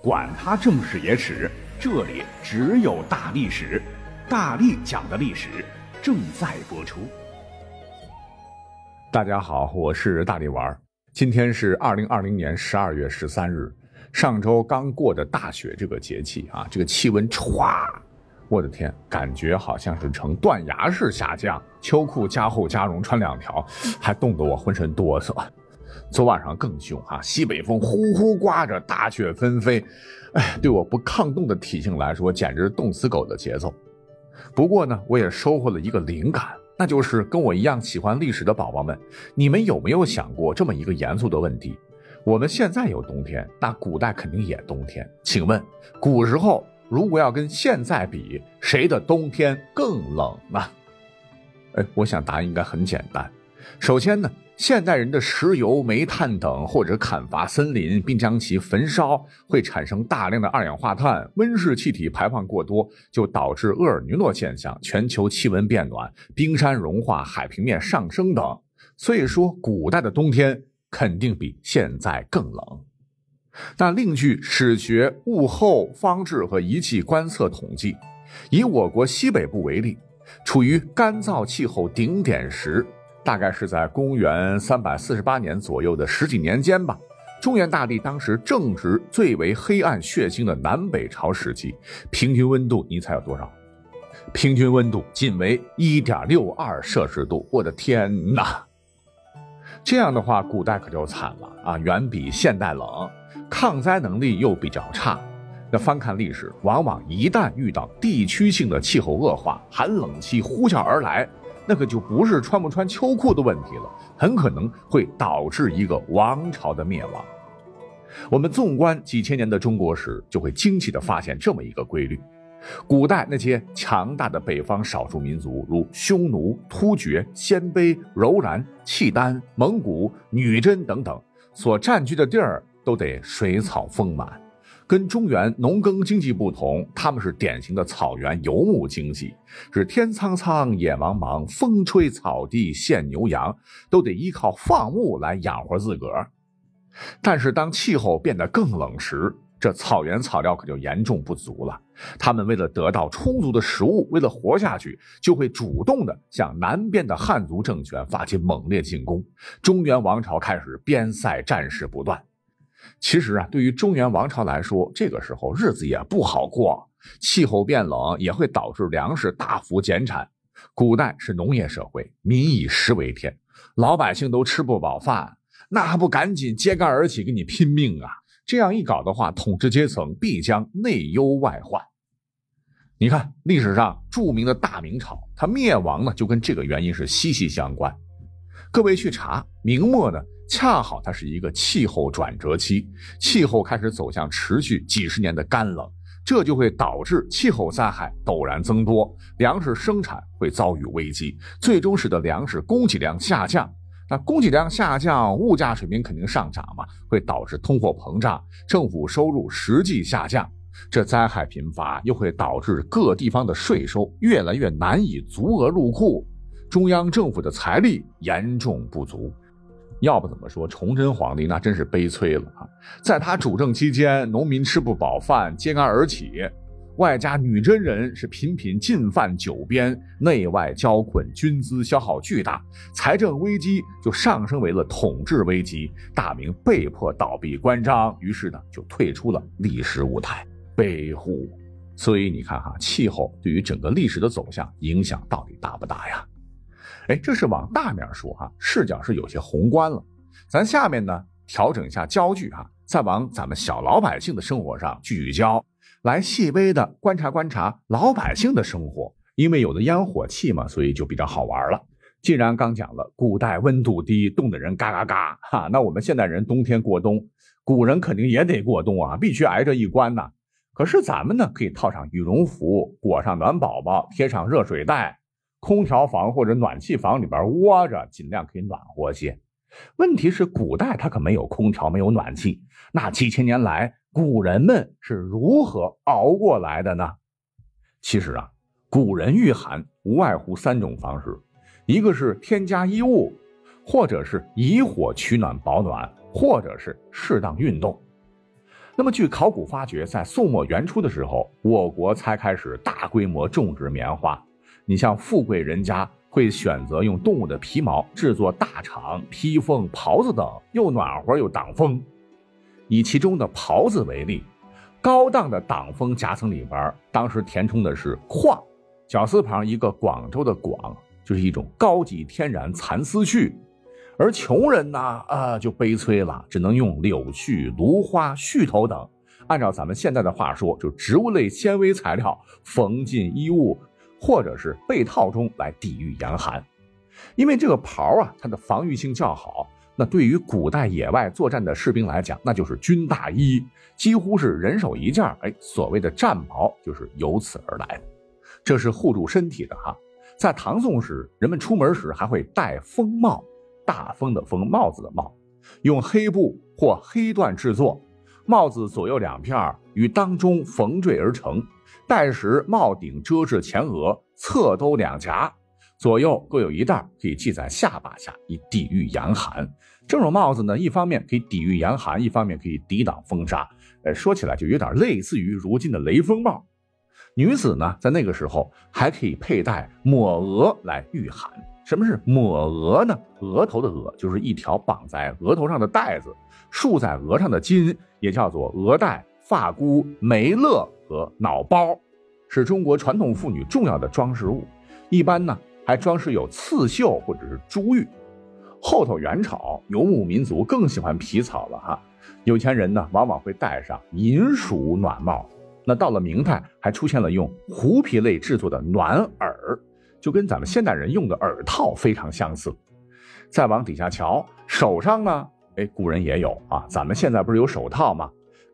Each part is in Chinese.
管他正史野史，这里只有大历史，大力讲的历史正在播出。大家好，我是大力丸儿。今天是二零二零年十二月十三日，上周刚过的大雪这个节气啊，这个气温歘，我的天，感觉好像是呈断崖式下降。秋裤加厚加绒穿两条，还冻得我浑身哆嗦。昨晚上更凶哈，西北风呼呼刮着，大雪纷飞，哎，对我不抗冻的体型来说，简直冻死狗的节奏。不过呢，我也收获了一个灵感，那就是跟我一样喜欢历史的宝宝们，你们有没有想过这么一个严肃的问题？我们现在有冬天，那古代肯定也冬天。请问，古时候如果要跟现在比，谁的冬天更冷呢？哎，我想答案应该很简单。首先呢。现代人的石油、煤炭等，或者砍伐森林并将其焚烧，会产生大量的二氧化碳，温室气体排放过多，就导致厄尔尼诺现象，全球气温变暖，冰山融化，海平面上升等。所以说，古代的冬天肯定比现在更冷。但另据史学物候方志和仪器观测统计，以我国西北部为例，处于干燥气候顶点时。大概是在公元三百四十八年左右的十几年间吧，中原大地当时正值最为黑暗血腥的南北朝时期，平均温度你猜有多少？平均温度仅为一点六二摄氏度，我的天哪！这样的话，古代可就惨了啊，远比现代冷，抗灾能力又比较差。那翻看历史，往往一旦遇到地区性的气候恶化，寒冷期呼啸而来。那可就不是穿不穿秋裤的问题了，很可能会导致一个王朝的灭亡。我们纵观几千年的中国史，就会惊奇地发现这么一个规律：古代那些强大的北方少数民族，如匈奴、突厥、鲜卑、柔然、契丹、蒙古、女真等等，所占据的地儿都得水草丰满。跟中原农耕经济不同，他们是典型的草原游牧经济，是天苍苍，野茫茫，风吹草低见牛羊，都得依靠放牧来养活自个儿。但是当气候变得更冷时，这草原草料可就严重不足了。他们为了得到充足的食物，为了活下去，就会主动的向南边的汉族政权发起猛烈进攻。中原王朝开始边塞战事不断。其实啊，对于中原王朝来说，这个时候日子也不好过。气候变冷也会导致粮食大幅减产。古代是农业社会，民以食为天，老百姓都吃不饱饭，那还不赶紧揭竿而起跟你拼命啊？这样一搞的话，统治阶层必将内忧外患。你看历史上著名的大明朝，它灭亡呢，就跟这个原因是息息相关。各位去查，明末呢？恰好它是一个气候转折期，气候开始走向持续几十年的干冷，这就会导致气候灾害陡然增多，粮食生产会遭遇危机，最终使得粮食供给量下降。那供给量下降，物价水平肯定上涨嘛，会导致通货膨胀，政府收入实际下降。这灾害频发，又会导致各地方的税收越来越难以足额入库，中央政府的财力严重不足。要不怎么说崇祯皇帝那真是悲催了啊！在他主政期间，农民吃不饱饭，揭竿而起，外加女真人是频频进犯九边，内外交困，军资消耗巨大，财政危机就上升为了统治危机。大明被迫倒闭关张，于是呢就退出了历史舞台，悲乎！所以你看哈，气候对于整个历史的走向影响到底大不大呀？哎，这是往大面说哈，视角是有些宏观了。咱下面呢调整一下焦距哈，再往咱们小老百姓的生活上聚焦，来细微的观察观察老百姓的生活。因为有的烟火气嘛，所以就比较好玩了。既然刚讲了古代温度低，冻得人嘎嘎嘎哈，那我们现代人冬天过冬，古人肯定也得过冬啊，必须挨着一关呐。可是咱们呢，可以套上羽绒服，裹上暖宝宝，贴上热水袋。空调房或者暖气房里边窝着，尽量可以暖和些。问题是，古代它可没有空调，没有暖气。那几千年来，古人们是如何熬过来的呢？其实啊，古人御寒无外乎三种方式：一个是添加衣物，或者是以火取暖保暖，或者是适当运动。那么，据考古发掘，在宋末元初的时候，我国才开始大规模种植棉花。你像富贵人家会选择用动物的皮毛制作大氅、披风、袍子等，又暖和又挡风。以其中的袍子为例，高档的挡风夹层里边，当时填充的是矿，绞丝旁一个广州的广，就是一种高级天然蚕丝絮。而穷人呢，啊，就悲催了，只能用柳絮、芦花、絮头等，按照咱们现在的话说，就植物类纤维材料缝进衣物或者是被套中来抵御严寒。因为这个袍啊，它的防御性较好，那对于古代野外作战的士兵来讲，那就是军大衣，几乎是人手一件。哎，所谓的战袍就是由此而来的，这是护住身体的哈。在唐宋时，人们出门时还会戴风帽。大风的风，帽子的帽，用黑布或黑缎制作，帽子左右两片与当中缝缀而成。戴时帽顶遮至前额，侧兜两夹，左右各有一袋，可以系在下巴下，以抵御严寒。这种帽子呢，一方面可以抵御严寒，一方面可以抵挡风沙。呃，说起来就有点类似于如今的雷锋帽。女子呢，在那个时候还可以佩戴抹额来御寒。什么是抹额呢？额头的额就是一条绑在额头上的带子，束在额上的巾也叫做额带、发箍、眉勒和脑包，是中国传统妇女重要的装饰物。一般呢还装饰有刺绣或者是珠玉。后头元朝游牧民族更喜欢皮草了哈，有钱人呢往往会戴上银鼠暖帽。那到了明代，还出现了用狐皮类制作的暖耳。就跟咱们现代人用的耳套非常相似。再往底下瞧，手上呢，哎，古人也有啊。咱们现在不是有手套吗？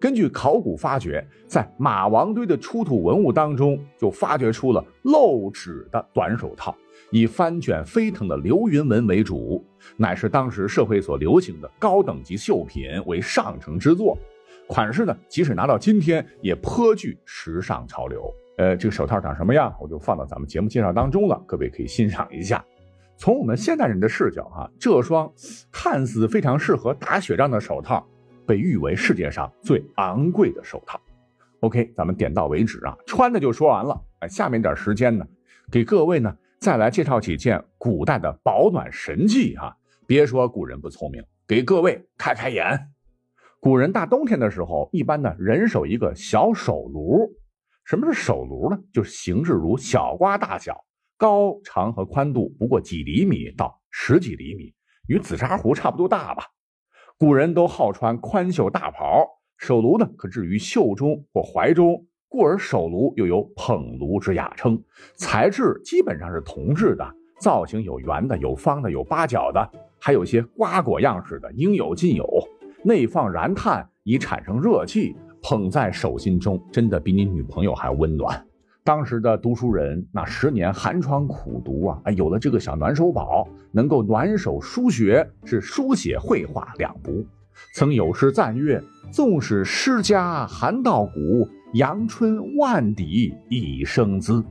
根据考古发掘，在马王堆的出土文物当中，就发掘出了露指的短手套，以翻卷飞腾的流云纹为主，乃是当时社会所流行的高等级绣品，为上乘之作。款式呢，即使拿到今天，也颇具时尚潮流。呃，这个手套长什么样，我就放到咱们节目介绍当中了，各位可以欣赏一下。从我们现代人的视角啊，这双看似非常适合打雪仗的手套，被誉为世界上最昂贵的手套。OK，咱们点到为止啊，穿的就说完了。哎，下面点时间呢，给各位呢再来介绍几件古代的保暖神器哈。别说古人不聪明，给各位开开眼。古人大冬天的时候，一般呢人手一个小手炉。什么是手炉呢？就是形制如小瓜大小，高长和宽度不过几厘米到十几厘米，与紫砂壶差不多大吧。古人都好穿宽袖大袍，手炉呢可置于袖中或怀中，故而手炉又有捧炉之雅称。材质基本上是铜制的，造型有圆的、有方的、有八角的，还有些瓜果样式的，应有尽有。内放燃炭以产生热气。捧在手心中，真的比你女朋友还温暖。当时的读书人，那十年寒窗苦读啊，哎，有了这个小暖手宝，能够暖手书学，是书写绘画两不。曾有诗赞曰：“纵使诗家寒到骨，阳春万底已生姿。”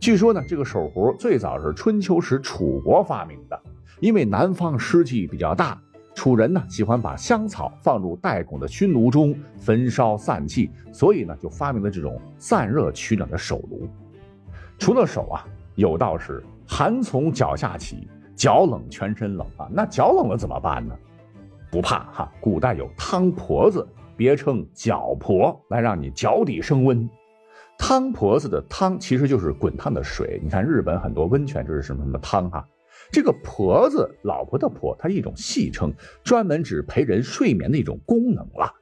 据说呢，这个手壶最早是春秋时楚国发明的，因为南方湿气比较大。楚人呢喜欢把香草放入带拱的熏炉中焚烧散气，所以呢就发明了这种散热取暖的手炉。除了手啊，有道是寒从脚下起，脚冷全身冷啊。那脚冷了怎么办呢？不怕哈，古代有汤婆子，别称脚婆，来让你脚底升温。汤婆子的汤其实就是滚烫的水。你看日本很多温泉就是什么什么汤哈。这个婆子，老婆的婆，它一种戏称，专门指陪人睡眠的一种功能了。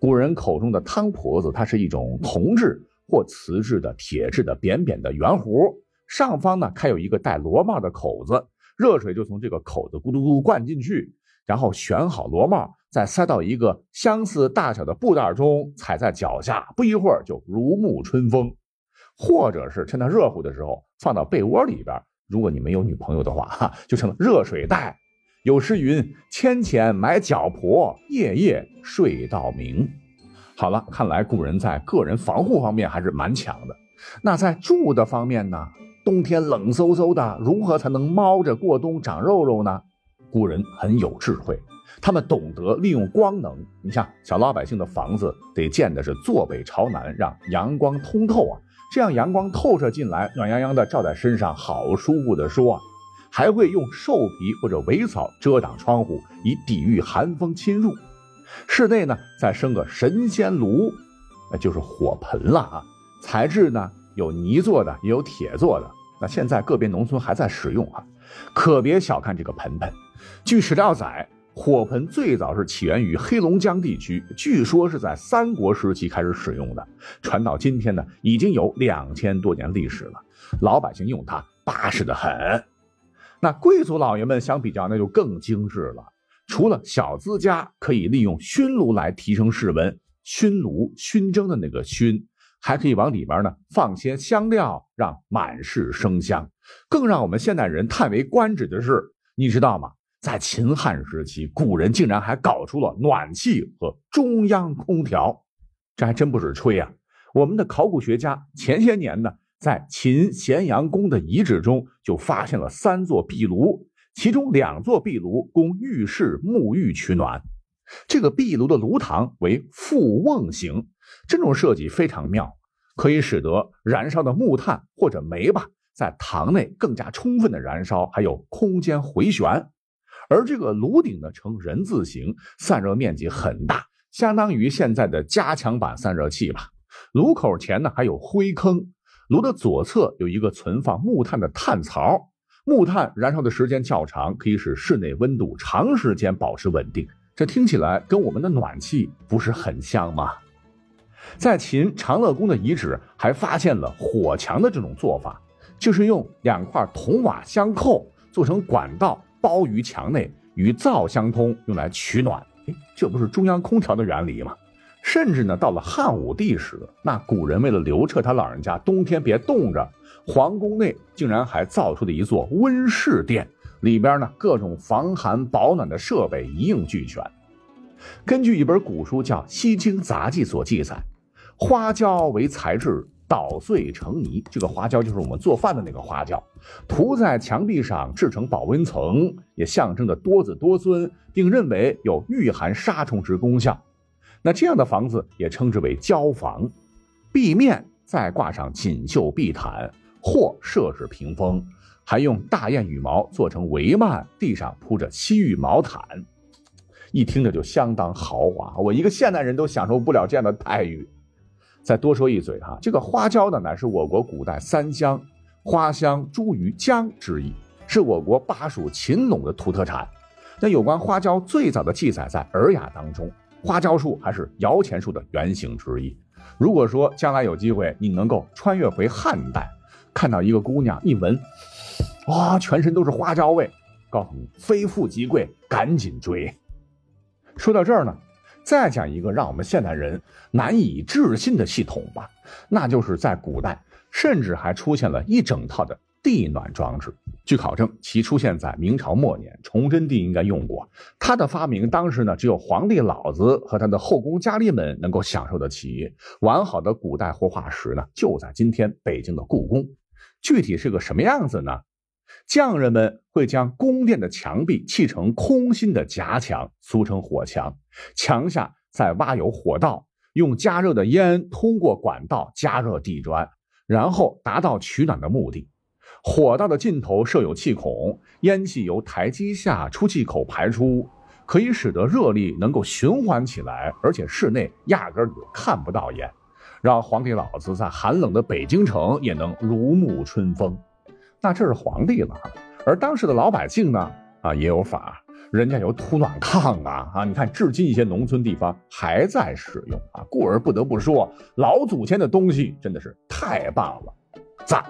古人口中的汤婆子，它是一种铜制或瓷制的铁制的扁扁的圆壶，上方呢开有一个带螺帽的口子，热水就从这个口子咕嘟咕灌进去，然后旋好螺帽，再塞到一个相似大小的布袋中，踩在脚下，不一会儿就如沐春风，或者是趁它热乎的时候放到被窝里边。如果你没有女朋友的话，哈，就成了热水袋。有诗云：“千钱买脚婆，夜夜睡到明。”好了，看来古人在个人防护方面还是蛮强的。那在住的方面呢？冬天冷飕飕的，如何才能猫着过冬长肉肉呢？古人很有智慧，他们懂得利用光能。你像小老百姓的房子得建的是坐北朝南，让阳光通透啊，这样阳光透射进来，暖洋洋的照在身上，好舒服的说。还会用兽皮或者苇草遮挡窗户，以抵御寒风侵入。室内呢，再生个神仙炉，那就是火盆了啊。材质呢，有泥做的，也有铁做的。那现在个别农村还在使用啊，可别小看这个盆盆。据史料载，火盆最早是起源于黑龙江地区，据说是在三国时期开始使用的，传到今天呢，已经有两千多年历史了。老百姓用它巴适的很。那贵族老爷们相比较，那就更精致了。除了小资家可以利用熏炉来提升室温，熏炉熏蒸的那个熏，还可以往里边呢放些香料，让满室生香。更让我们现代人叹为观止的是，你知道吗？在秦汉时期，古人竟然还搞出了暖气和中央空调，这还真不是吹啊！我们的考古学家前些年呢。在秦咸阳宫的遗址中，就发现了三座壁炉，其中两座壁炉供浴室沐浴取暖。这个壁炉的炉膛为覆瓮形，这种设计非常妙，可以使得燃烧的木炭或者煤吧，在膛内更加充分的燃烧，还有空间回旋。而这个炉顶呢，呈人字形，散热面积很大，相当于现在的加强版散热器吧。炉口前呢，还有灰坑。炉的左侧有一个存放木炭的炭槽，木炭燃烧的时间较长，可以使室内温度长时间保持稳定。这听起来跟我们的暖气不是很像吗？在秦长乐宫的遗址还发现了火墙的这种做法，就是用两块铜瓦相扣，做成管道包于墙内，与灶相通，用来取暖。哎，这不是中央空调的原理吗？甚至呢，到了汉武帝时，那古人为了刘彻他老人家冬天别冻着，皇宫内竟然还造出了一座温室殿，里边呢各种防寒保暖的设备一应俱全。根据一本古书叫《西京杂记》所记载，花椒为材质，捣碎成泥。这个花椒就是我们做饭的那个花椒，涂在墙壁上制成保温层，也象征着多子多孙，并认为有御寒杀虫之功效。那这样的房子也称之为椒房，壁面再挂上锦绣地毯或设置屏风，还用大雁羽毛做成帷幔，地上铺着西域毛毯，一听着就相当豪华。我一个现代人都享受不了这样的待遇。再多说一嘴哈，这个花椒呢，乃是我国古代三香花香、茱萸、姜之一，是我国巴蜀秦陇的土特产。那有关花椒最早的记载在《尔雅》当中。花椒树还是摇钱树的原型之一。如果说将来有机会，你能够穿越回汉代，看到一个姑娘一闻，哇，全身都是花椒味，告诉你非富即贵，赶紧追。说到这儿呢，再讲一个让我们现代人难以置信的系统吧，那就是在古代，甚至还出现了一整套的。地暖装置，据考证，其出现在明朝末年，崇祯帝应该用过。他的发明，当时呢，只有皇帝老子和他的后宫佳丽们能够享受得起。完好的古代活化石呢，就在今天北京的故宫。具体是个什么样子呢？匠人们会将宫殿的墙壁砌成空心的夹墙，俗称火墙，墙下再挖有火道，用加热的烟通过管道加热地砖，然后达到取暖的目的。火道的尽头设有气孔，烟气由台基下出气口排出，可以使得热力能够循环起来，而且室内压根儿就看不到烟，让皇帝老子在寒冷的北京城也能如沐春风。那这是皇帝了，而当时的老百姓呢？啊，也有法，人家有土暖炕啊啊！你看，至今一些农村地方还在使用啊。故而不得不说，老祖先的东西真的是太棒了，赞。